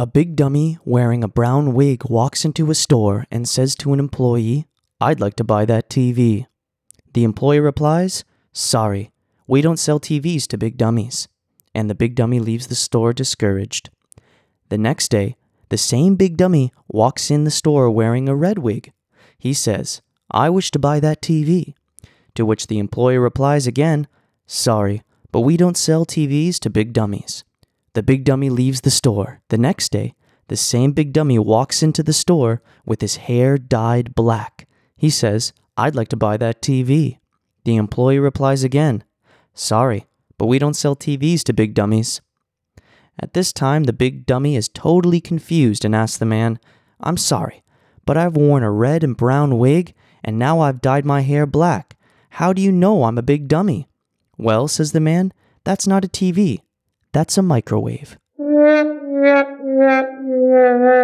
A big dummy wearing a brown wig walks into a store and says to an employee, I'd like to buy that TV. The employee replies, Sorry, we don't sell TVs to big dummies. And the big dummy leaves the store discouraged. The next day, the same big dummy walks in the store wearing a red wig. He says, I wish to buy that TV. To which the employee replies again, Sorry, but we don't sell TVs to big dummies. The big dummy leaves the store. The next day, the same big dummy walks into the store with his hair dyed black. He says, I'd like to buy that TV. The employee replies again, Sorry, but we don't sell TVs to big dummies. At this time, the big dummy is totally confused and asks the man, I'm sorry, but I've worn a red and brown wig, and now I've dyed my hair black. How do you know I'm a big dummy? Well, says the man, that's not a TV, that's a microwave.